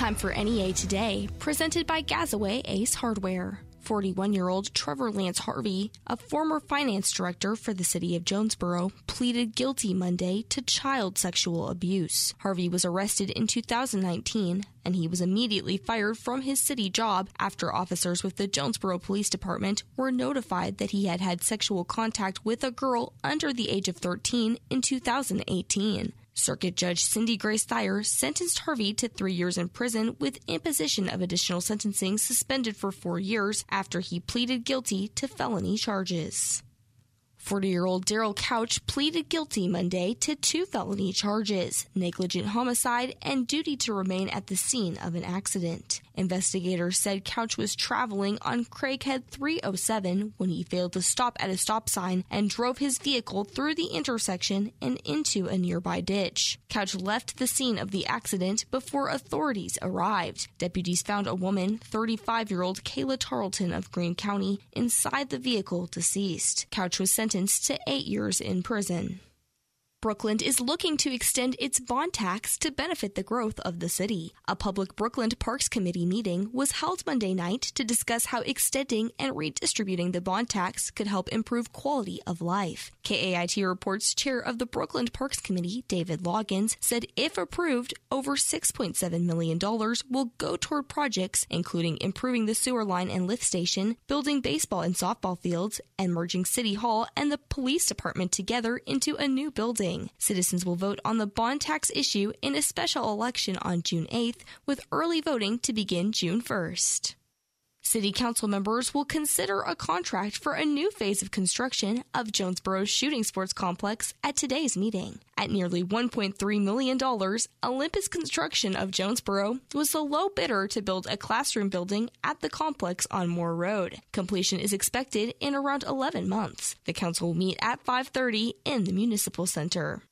Time for NEA Today, presented by Gazaway Ace Hardware. 41 year old Trevor Lance Harvey, a former finance director for the city of Jonesboro, pleaded guilty Monday to child sexual abuse. Harvey was arrested in 2019 and he was immediately fired from his city job after officers with the Jonesboro Police Department were notified that he had had sexual contact with a girl under the age of 13 in 2018. Circuit Judge Cindy Grace Thyer sentenced Harvey to three years in prison with imposition of additional sentencing suspended for four years after he pleaded guilty to felony charges. 40 year old Daryl Couch pleaded guilty Monday to two felony charges negligent homicide and duty to remain at the scene of an accident. Investigators said Couch was traveling on Craighead 307 when he failed to stop at a stop sign and drove his vehicle through the intersection and into a nearby ditch. Couch left the scene of the accident before authorities arrived. Deputies found a woman, 35 year old Kayla Tarleton of Greene County, inside the vehicle deceased. Couch was sentenced to eight years in prison. Brookland is looking to extend its bond tax to benefit the growth of the city. A public Brookland Parks Committee meeting was held Monday night to discuss how extending and redistributing the bond tax could help improve quality of life. KAIT reports chair of the Brookland Parks Committee, David Loggins, said if approved, over $6.7 million will go toward projects including improving the sewer line and lift station, building baseball and softball fields, and merging City Hall and the police department together into a new building. Citizens will vote on the bond tax issue in a special election on June 8th, with early voting to begin June 1st. City Council members will consider a contract for a new phase of construction of Jonesboro's shooting sports complex at today's meeting. At nearly $1.3 million, Olympus Construction of Jonesboro was the low bidder to build a classroom building at the complex on Moore Road. Completion is expected in around 11 months. The council will meet at 5:30 in the Municipal Center.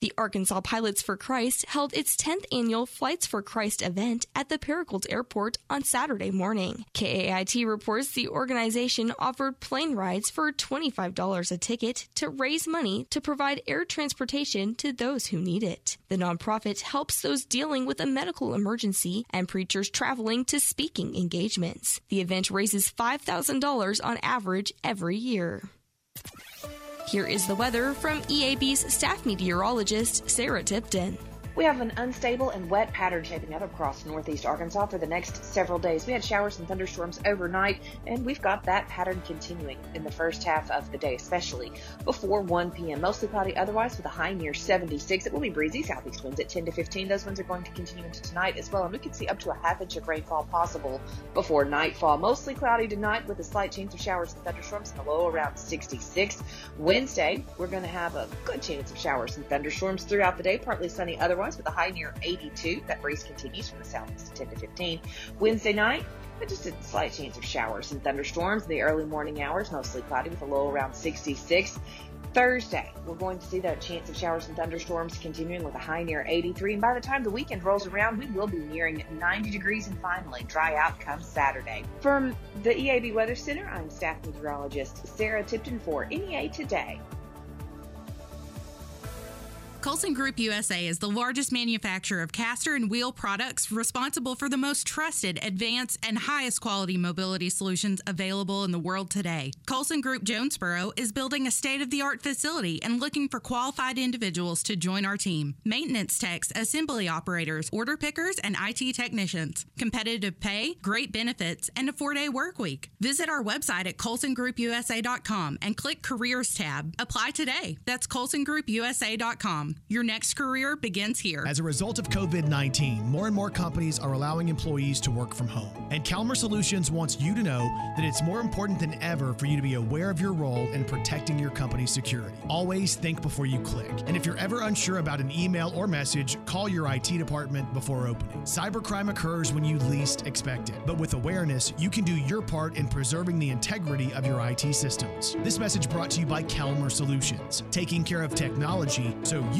The Arkansas Pilots for Christ held its 10th annual Flights for Christ event at the Paragould Airport on Saturday morning. KAIT reports the organization offered plane rides for $25 a ticket to raise money to provide air transportation to those who need it. The nonprofit helps those dealing with a medical emergency and preachers traveling to speaking engagements. The event raises $5,000 on average every year. Here is the weather from EAB's staff meteorologist, Sarah Tipton. We have an unstable and wet pattern shaping up across northeast Arkansas for the next several days. We had showers and thunderstorms overnight, and we've got that pattern continuing in the first half of the day, especially before 1 p.m. Mostly cloudy otherwise with a high near 76. It will be breezy southeast winds at 10 to 15. Those winds are going to continue into tonight as well, and we could see up to a half inch of rainfall possible before nightfall. Mostly cloudy tonight with a slight chance of showers and thunderstorms and a low around 66. Wednesday, we're going to have a good chance of showers and thunderstorms throughout the day, partly sunny otherwise with a high near 82. That breeze continues from the southeast to 10 to 15. Wednesday night, just a slight chance of showers and thunderstorms in the early morning hours, mostly cloudy with a low around 66. Thursday, we're going to see that chance of showers and thunderstorms continuing with a high near 83. And by the time the weekend rolls around, we will be nearing 90 degrees and finally dry out come Saturday. From the EAB Weather Center, I'm staff meteorologist Sarah Tipton for NEA Today. Colson Group USA is the largest manufacturer of caster and wheel products responsible for the most trusted, advanced, and highest quality mobility solutions available in the world today. Colson Group Jonesboro is building a state of the art facility and looking for qualified individuals to join our team. Maintenance techs, assembly operators, order pickers, and IT technicians. Competitive pay, great benefits, and a four day work week. Visit our website at colsongroupusa.com and click Careers tab. Apply today. That's colsongroupusa.com. Your next career begins here. As a result of COVID 19, more and more companies are allowing employees to work from home. And Calmer Solutions wants you to know that it's more important than ever for you to be aware of your role in protecting your company's security. Always think before you click. And if you're ever unsure about an email or message, call your IT department before opening. Cybercrime occurs when you least expect it. But with awareness, you can do your part in preserving the integrity of your IT systems. This message brought to you by Calmer Solutions, taking care of technology so you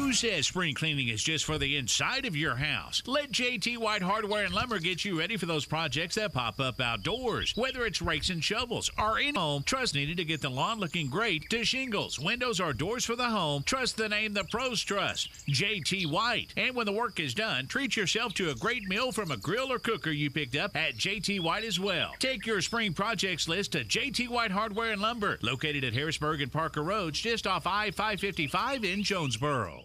Who says spring cleaning is just for the inside of your house? Let JT White Hardware and Lumber get you ready for those projects that pop up outdoors. Whether it's rakes and shovels or in home, trust needed to get the lawn looking great to shingles, windows, or doors for the home. Trust the name the pros trust, JT White. And when the work is done, treat yourself to a great meal from a grill or cooker you picked up at JT White as well. Take your spring projects list to JT White Hardware and Lumber, located at Harrisburg and Parker Roads, just off I 555 in Jonesboro.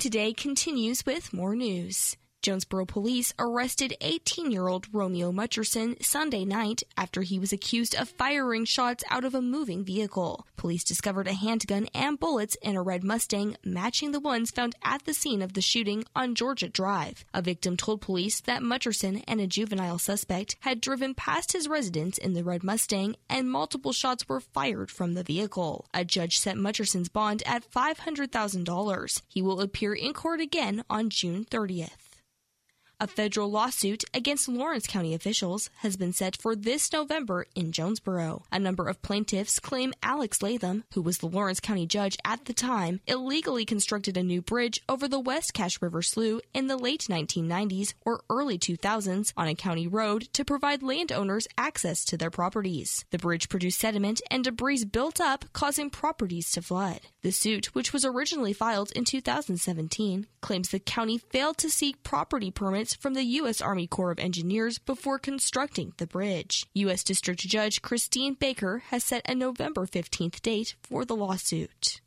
Today continues with more news. Jonesboro police arrested 18 year old Romeo Mutcherson Sunday night after he was accused of firing shots out of a moving vehicle. Police discovered a handgun and bullets in a red Mustang matching the ones found at the scene of the shooting on Georgia Drive. A victim told police that Mutcherson and a juvenile suspect had driven past his residence in the red Mustang and multiple shots were fired from the vehicle. A judge set Mutcherson's bond at $500,000. He will appear in court again on June 30th. A federal lawsuit against Lawrence County officials has been set for this November in Jonesboro. A number of plaintiffs claim Alex Latham, who was the Lawrence County judge at the time, illegally constructed a new bridge over the West Cache River Slough in the late 1990s or early 2000s on a county road to provide landowners access to their properties. The bridge produced sediment and debris built up, causing properties to flood. The suit, which was originally filed in 2017, claims the county failed to seek property permits from the U.S. Army Corps of Engineers before constructing the bridge. U.S. District Judge Christine Baker has set a November 15th date for the lawsuit.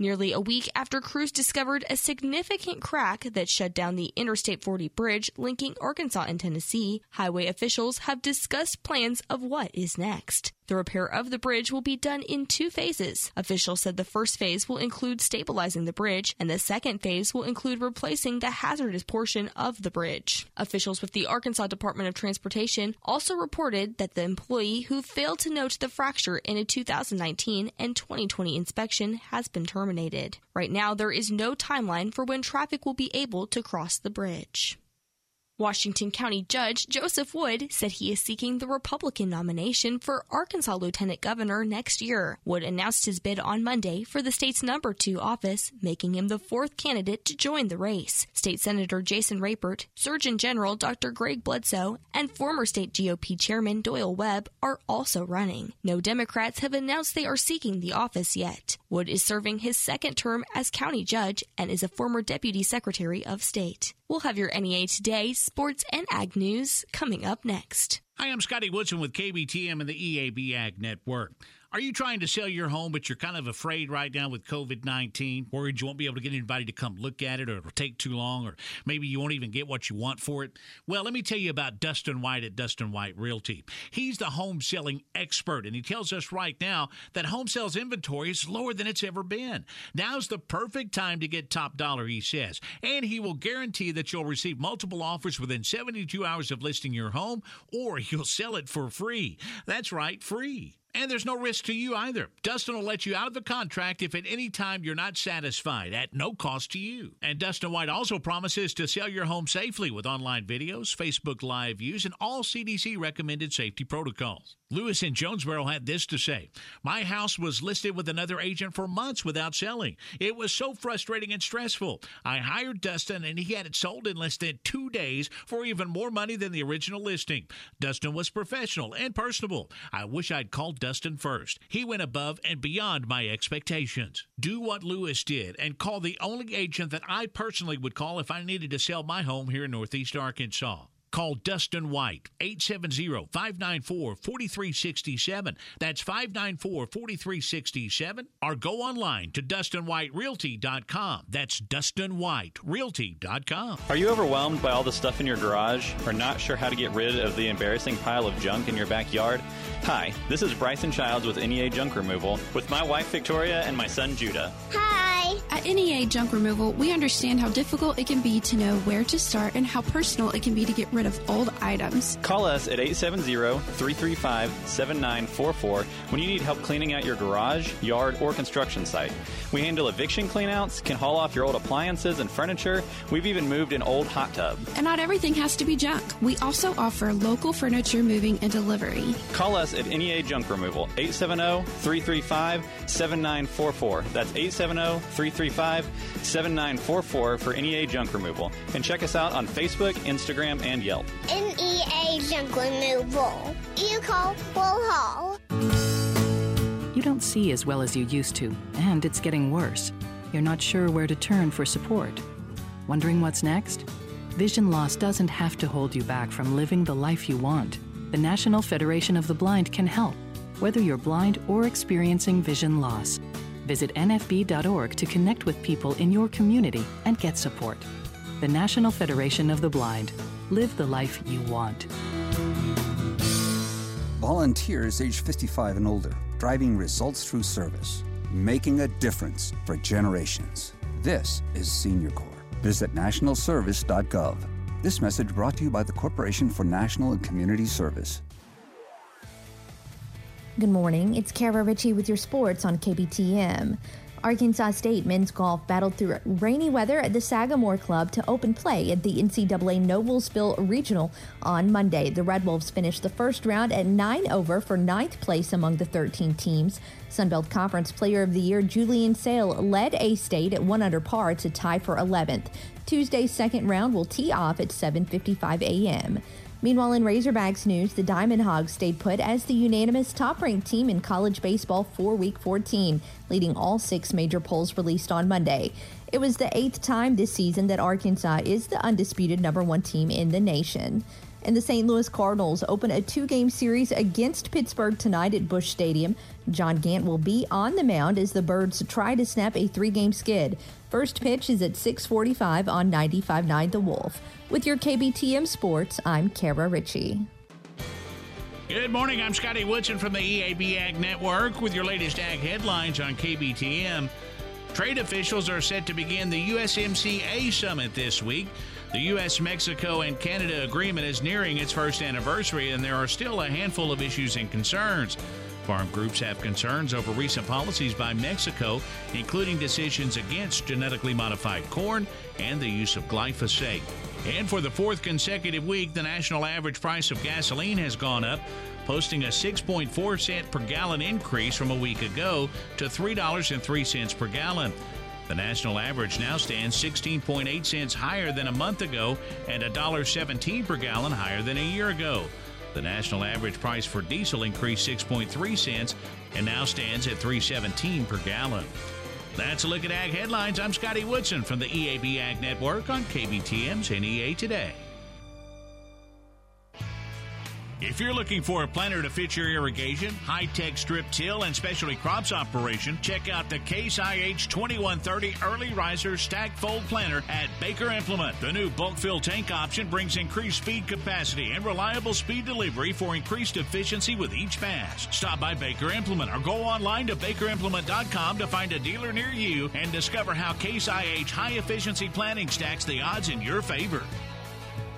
Nearly a week after crews discovered a significant crack that shut down the Interstate 40 bridge linking Arkansas and Tennessee, highway officials have discussed plans of what is next. The repair of the bridge will be done in two phases. Officials said the first phase will include stabilizing the bridge, and the second phase will include replacing the hazardous portion of the bridge. Officials with the Arkansas Department of Transportation also reported that the employee who failed to note the fracture in a 2019 and 2020 inspection has been terminated. Right now, there is no timeline for when traffic will be able to cross the bridge. Washington County Judge Joseph Wood said he is seeking the Republican nomination for Arkansas Lieutenant Governor next year. Wood announced his bid on Monday for the state's number two office, making him the fourth candidate to join the race. State Senator Jason Rapert, Surgeon General Dr. Greg Bledsoe, and former state GOP Chairman Doyle Webb are also running. No Democrats have announced they are seeking the office yet. Wood is serving his second term as county judge and is a former deputy secretary of state. We'll have your NEA Today, sports, and ag news coming up next. Hi, I'm Scotty Woodson with KBTM and the EAB Ag Network. Are you trying to sell your home, but you're kind of afraid right now with COVID 19? Worried you won't be able to get anybody to come look at it or it'll take too long, or maybe you won't even get what you want for it? Well, let me tell you about Dustin White at Dustin White Realty. He's the home selling expert, and he tells us right now that home sales inventory is lower than it's ever been. Now's the perfect time to get top dollar, he says. And he will guarantee that you'll receive multiple offers within 72 hours of listing your home, or you'll sell it for free. That's right, free. And there's no risk to you either. Dustin will let you out of the contract if at any time you're not satisfied at no cost to you. And Dustin White also promises to sell your home safely with online videos, Facebook Live views, and all CDC recommended safety protocols. Lewis in Jonesboro had this to say My house was listed with another agent for months without selling. It was so frustrating and stressful. I hired Dustin and he had it sold in less than two days for even more money than the original listing. Dustin was professional and personable. I wish I'd called Dustin first. He went above and beyond my expectations. Do what Lewis did and call the only agent that I personally would call if I needed to sell my home here in Northeast Arkansas. Call Dustin White, 870-594-4367. That's 594-4367. Or go online to DustinWhiteRealty.com. That's DustinWhiteRealty.com. Are you overwhelmed by all the stuff in your garage or not sure how to get rid of the embarrassing pile of junk in your backyard? Hi, this is Bryson Childs with NEA Junk Removal with my wife Victoria and my son Judah. Hi. At NEA Junk Removal, we understand how difficult it can be to know where to start and how personal it can be to get rid of old items. Call us at 870-335-7944 when you need help cleaning out your garage, yard, or construction site. We handle eviction cleanouts, can haul off your old appliances and furniture. We've even moved an old hot tub. And not everything has to be junk. We also offer local furniture moving and delivery. Call us at NEA Junk Removal, 870-335-7944. That's 870-335-7944 for NEA Junk Removal. And check us out on Facebook, Instagram, and Yelp. NEA Junk Removal. You call, we'll haul. You don't see as well as you used to, and it's getting worse. You're not sure where to turn for support. Wondering what's next? Vision loss doesn't have to hold you back from living the life you want. The National Federation of the Blind can help, whether you're blind or experiencing vision loss. Visit nfb.org to connect with people in your community and get support. The National Federation of the Blind. Live the life you want. Volunteers age 55 and older, driving results through service, making a difference for generations. This is Senior Corps. Visit nationalservice.gov. This message brought to you by the Corporation for National and Community Service. Good morning. It's Kara Ritchie with your sports on KBTM. Arkansas State men's golf battled through rainy weather at the Sagamore Club to open play at the NCAA Noblesville Regional on Monday. The Red Wolves finished the first round at 9 over for ninth place among the 13 teams. Sunbelt Conference Player of the Year Julian Sale led A State at 1 under par to tie for 11th. Tuesday's second round will tee off at 7:55 a.m. Meanwhile, in Razorbacks news, the Diamond Hogs stayed put as the unanimous top ranked team in college baseball for Week 14, leading all six major polls released on Monday. It was the eighth time this season that Arkansas is the undisputed number one team in the nation. And the St. Louis Cardinals open a two game series against Pittsburgh tonight at Busch Stadium. John Gant will be on the mound as the Birds try to snap a three game skid. First pitch is at 645 on 95.9 The Wolf. With your KBTM Sports, I'm Kara Ritchie. Good morning. I'm Scotty Woodson from the EAB Ag Network with your latest ag headlines on KBTM. Trade officials are set to begin the USMCA summit this week. The U.S., Mexico, and Canada agreement is nearing its first anniversary, and there are still a handful of issues and concerns. Farm groups have concerns over recent policies by Mexico, including decisions against genetically modified corn and the use of glyphosate. And for the fourth consecutive week, the national average price of gasoline has gone up, posting a 6.4 cent per gallon increase from a week ago to $3.03 per gallon. The national average now stands 16.8 cents higher than a month ago and $1.17 per gallon higher than a year ago. The national average price for diesel increased 6.3 cents and now stands at 3.17 per gallon. That's a look at Ag Headlines. I'm Scotty Woodson from the EAB Ag Network on KBTM's NEA Today. If you're looking for a planter to fit your irrigation, high tech strip till, and specialty crops operation, check out the Case IH 2130 Early Riser Stack Fold Planter at Baker Implement. The new bulk fill tank option brings increased speed capacity and reliable speed delivery for increased efficiency with each pass. Stop by Baker Implement or go online to bakerimplement.com to find a dealer near you and discover how Case IH high efficiency planting stacks the odds in your favor.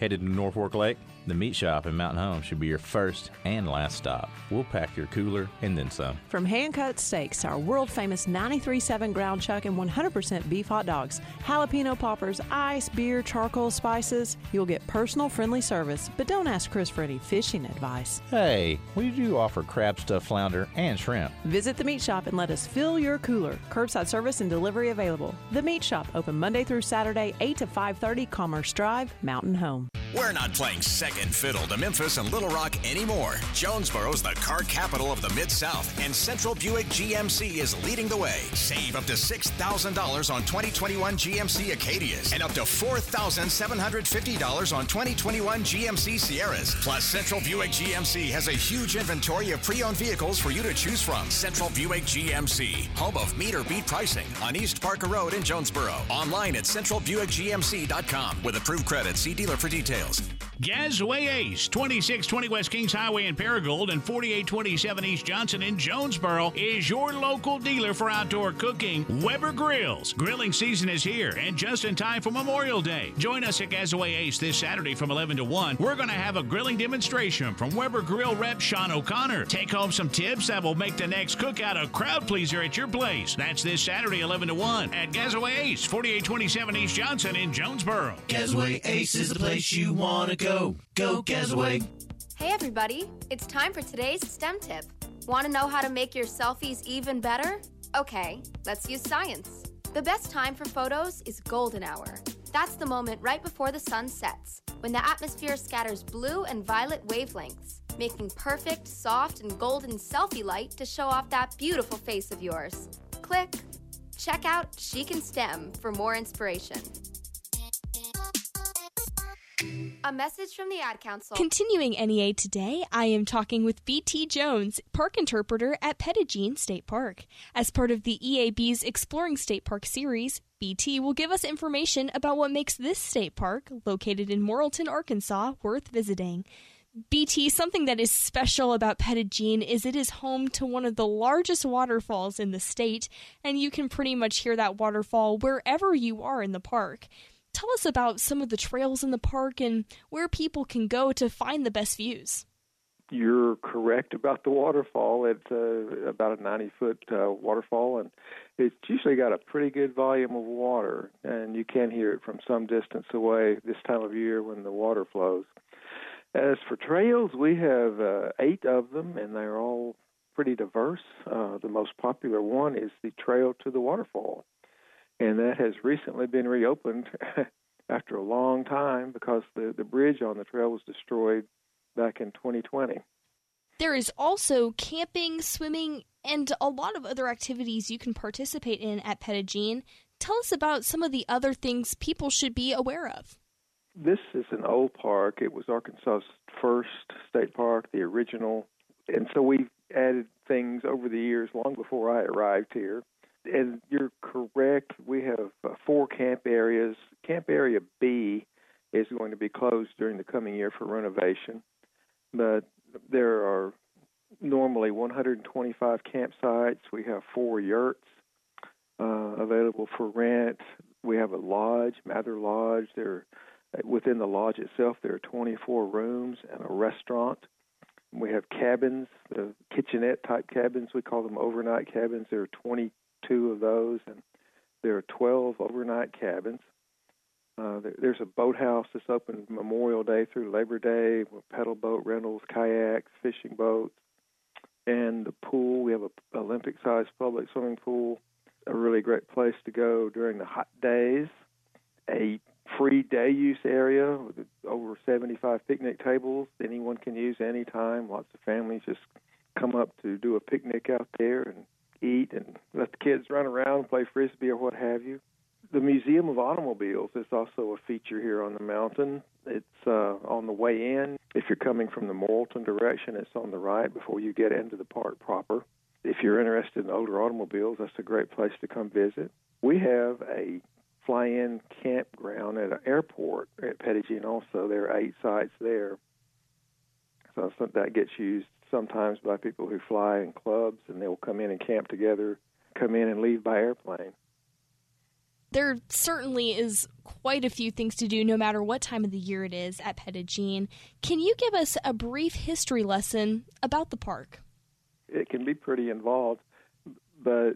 Headed to Norfork Lake? The meat shop in Mountain Home should be your first and last stop. We'll pack your cooler and then some. From hand cut steaks to our world famous 93.7 ground chuck and 100% beef hot dogs, jalapeno poppers, ice, beer, charcoal, spices, you'll get personal friendly service, but don't ask Chris for any fishing advice. Hey, we do offer crab stuffed flounder and shrimp. Visit the meat shop and let us fill your cooler. Curbside service and delivery available. The meat shop open Monday through Saturday, 8 to 5:30 Commerce Drive, Mountain Home. We're not playing second fiddle to Memphis and Little Rock anymore. Jonesboro's the car capital of the Mid South, and Central Buick GMC is leading the way. Save up to $6,000 on 2021 GMC Acadias and up to $4,750 on 2021 GMC Sierras. Plus, Central Buick GMC has a huge inventory of pre owned vehicles for you to choose from. Central Buick GMC, home of meter beat pricing on East Parker Road in Jonesboro. Online at centralbuickgmc.com with approved credit. See dealer for details. Gazaway Ace, 2620 West Kings Highway in Paragould and 4827 East Johnson in Jonesboro is your local dealer for outdoor cooking. Weber Grills. Grilling season is here and just in time for Memorial Day. Join us at Gazaway Ace this Saturday from 11 to 1. We're going to have a grilling demonstration from Weber Grill rep Sean O'Connor. Take home some tips that will make the next cookout a crowd pleaser at your place. That's this Saturday, 11 to 1 at Gazaway Ace, 4827 East Johnson in Jonesboro. Gazaway Ace is the place you want to go. Go, Gazaway. Hey, everybody. It's time for today's STEM tip. Want to know how to make your selfies even better? Okay, let's use science. The best time for photos is golden hour. That's the moment right before the sun sets, when the atmosphere scatters blue and violet wavelengths, making perfect, soft, and golden selfie light to show off that beautiful face of yours. Click. Check out Chic and STEM for more inspiration. A message from the Ad Council. Continuing NEA today, I am talking with BT Jones, park interpreter at Petit Jean State Park. As part of the EAB's Exploring State Park series, BT will give us information about what makes this state park, located in Morrilton, Arkansas, worth visiting. BT, something that is special about Petit Jean is it is home to one of the largest waterfalls in the state, and you can pretty much hear that waterfall wherever you are in the park tell us about some of the trails in the park and where people can go to find the best views. You're correct about the waterfall. It's uh, about a 90 foot uh, waterfall, and it's usually got a pretty good volume of water, and you can hear it from some distance away this time of year when the water flows. As for trails, we have uh, eight of them, and they're all pretty diverse. Uh, the most popular one is the Trail to the Waterfall and that has recently been reopened after a long time because the, the bridge on the trail was destroyed back in 2020. There is also camping, swimming, and a lot of other activities you can participate in at Petit Jean. Tell us about some of the other things people should be aware of. This is an old park. It was Arkansas's first state park, the original. And so we've added things over the years, long before I arrived here and you're correct. We have uh, four camp areas. Camp Area B is going to be closed during the coming year for renovation, but there are normally 125 campsites. We have four yurts uh, available for rent. We have a lodge, Mather Lodge. There, within the lodge itself, there are 24 rooms and a restaurant. We have cabins, the kitchenette type cabins. We call them overnight cabins. There are 20 two of those, and there are 12 overnight cabins. Uh, there, there's a boathouse that's open Memorial Day through Labor Day with pedal boat rentals, kayaks, fishing boats, and the pool. We have a Olympic-sized public swimming pool. A really great place to go during the hot days. A free day use area with over 75 picnic tables. Anyone can use anytime. Lots of families just come up to do a picnic out there and eat and let the kids run around, play frisbee or what have you. the Museum of Automobiles is also a feature here on the mountain. It's uh, on the way in. If you're coming from the Morrilton direction, it's on the right before you get into the park proper. If you're interested in older automobiles, that's a great place to come visit. We have a fly-in campground at an airport at Jean. Also, there are eight sites there, so that gets used sometimes by people who fly in clubs, and they'll come in and camp together, come in and leave by airplane. There certainly is quite a few things to do no matter what time of the year it is at Petit Can you give us a brief history lesson about the park? It can be pretty involved, but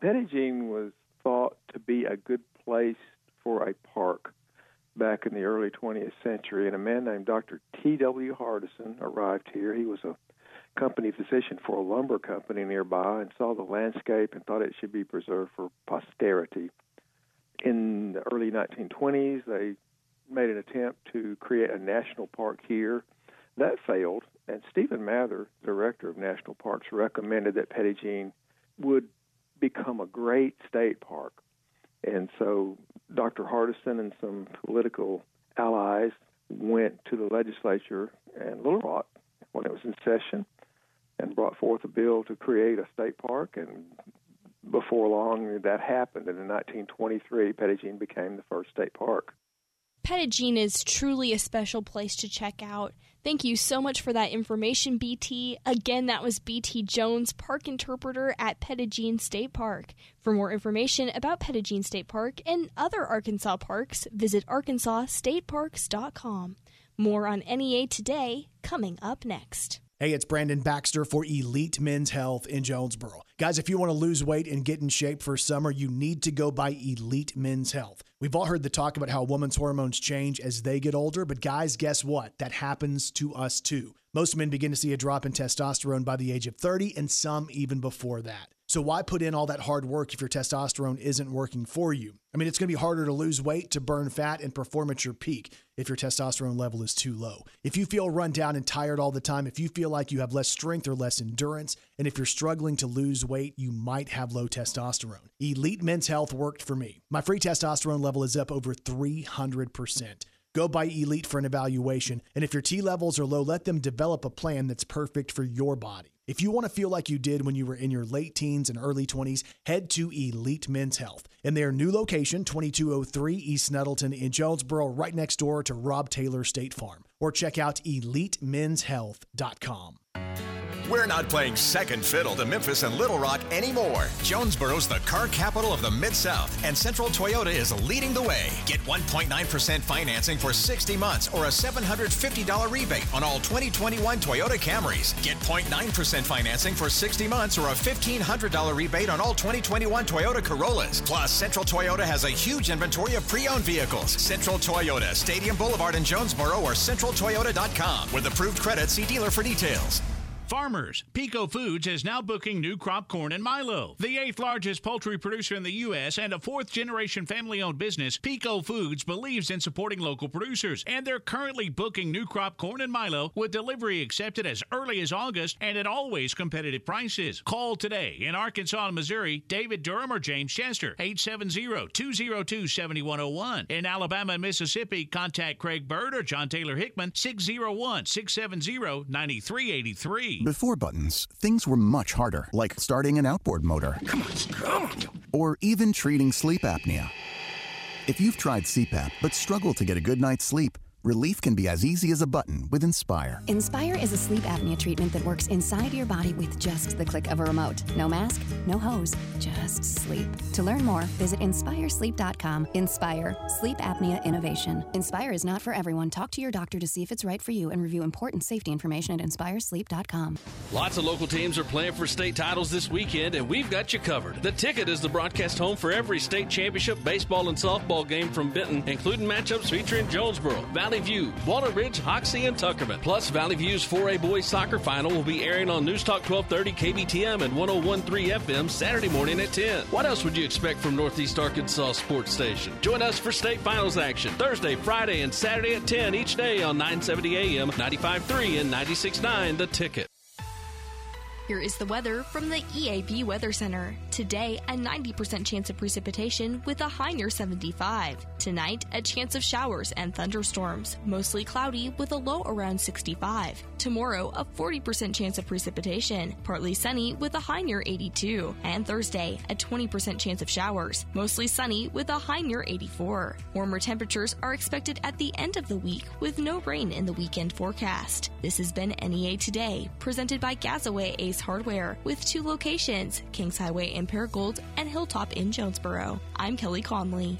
Petit was thought to be a good place for a park back in the early 20th century, and a man named Dr. T.W. Hardison arrived here. He was a company physician for a lumber company nearby and saw the landscape and thought it should be preserved for posterity in the early 1920s, they made an attempt to create a national park here. That failed, and Stephen Mather, director of national parks, recommended that Jean would become a great state park. And so Dr. Hardison and some political allies went to the legislature in Little Rock when it was in session and brought forth a bill to create a state park and before long that happened, and in 1923, Petit Jean became the first state park. Jean is truly a special place to check out. Thank you so much for that information, BT. Again, that was BT Jones, park interpreter at Petit Jean State Park. For more information about Petit Jean State Park and other Arkansas parks, visit arkansasstateparks.com. More on NEA today, coming up next. Hey, it's Brandon Baxter for Elite Men's Health in Jonesboro. Guys, if you want to lose weight and get in shape for summer, you need to go by Elite Men's Health. We've all heard the talk about how women's hormones change as they get older, but guys, guess what? That happens to us too. Most men begin to see a drop in testosterone by the age of 30, and some even before that. So, why put in all that hard work if your testosterone isn't working for you? I mean, it's going to be harder to lose weight, to burn fat, and perform at your peak if your testosterone level is too low. If you feel run down and tired all the time, if you feel like you have less strength or less endurance, and if you're struggling to lose weight, you might have low testosterone. Elite Men's Health worked for me. My free testosterone level is up over 300%. Go by Elite for an evaluation, and if your T levels are low, let them develop a plan that's perfect for your body. If you want to feel like you did when you were in your late teens and early 20s, head to Elite Men's Health. In their new location, 2203 East Nettleton in Jonesboro, right next door to Rob Taylor State Farm. Or check out EliteMen'sHealth.com. We're not playing second fiddle to Memphis and Little Rock anymore. Jonesboro's the car capital of the Mid South, and Central Toyota is leading the way. Get 1.9% financing for 60 months or a $750 rebate on all 2021 Toyota Camrys. Get 0.9% financing for 60 months or a $1,500 rebate on all 2021 Toyota Corollas. Plus, Central Toyota has a huge inventory of pre owned vehicles. Central Toyota, Stadium Boulevard in Jonesboro or centraltoyota.com. With approved credit, see dealer for details. Farmers, Peco Foods is now booking new crop corn and Milo. The eighth largest poultry producer in the U.S. and a fourth generation family owned business, Peco Foods believes in supporting local producers, and they're currently booking new crop corn and Milo with delivery accepted as early as August and at always competitive prices. Call today in Arkansas and Missouri, David Durham or James Chester, 870 202 7101. In Alabama and Mississippi, contact Craig Bird or John Taylor Hickman, 601 670 9383. Before buttons, things were much harder, like starting an outboard motor. Come on, come on. Or even treating sleep apnea. If you've tried CPAP but struggle to get a good night's sleep, Relief can be as easy as a button with Inspire. Inspire is a sleep apnea treatment that works inside your body with just the click of a remote. No mask, no hose, just sleep. To learn more, visit inspiresleep.com. Inspire, sleep apnea innovation. Inspire is not for everyone. Talk to your doctor to see if it's right for you and review important safety information at inspiresleep.com. Lots of local teams are playing for state titles this weekend, and we've got you covered. The Ticket is the broadcast home for every state championship baseball and softball game from Benton, including matchups featuring Jonesboro, Valley Valley View, Walnut Ridge, Hoxie, and Tuckerman. Plus, Valley View's 4A boys soccer final will be airing on News Talk 1230 KBTM and 1013 FM Saturday morning at 10. What else would you expect from Northeast Arkansas Sports Station? Join us for state finals action Thursday, Friday, and Saturday at 10 each day on 970 AM, 95.3 and 96.9 The Ticket. Here is the weather from the EAB Weather Center. Today, a 90% chance of precipitation with a high near 75. Tonight, a chance of showers and thunderstorms, mostly cloudy with a low around 65. Tomorrow, a 40% chance of precipitation, partly sunny with a high near 82. And Thursday, a 20% chance of showers, mostly sunny with a high near 84. Warmer temperatures are expected at the end of the week with no rain in the weekend forecast. This has been NEA Today, presented by Gazaway Ace Hardware, with two locations Kings Highway in Gold and Hilltop in Jonesboro. I'm Kelly Conley.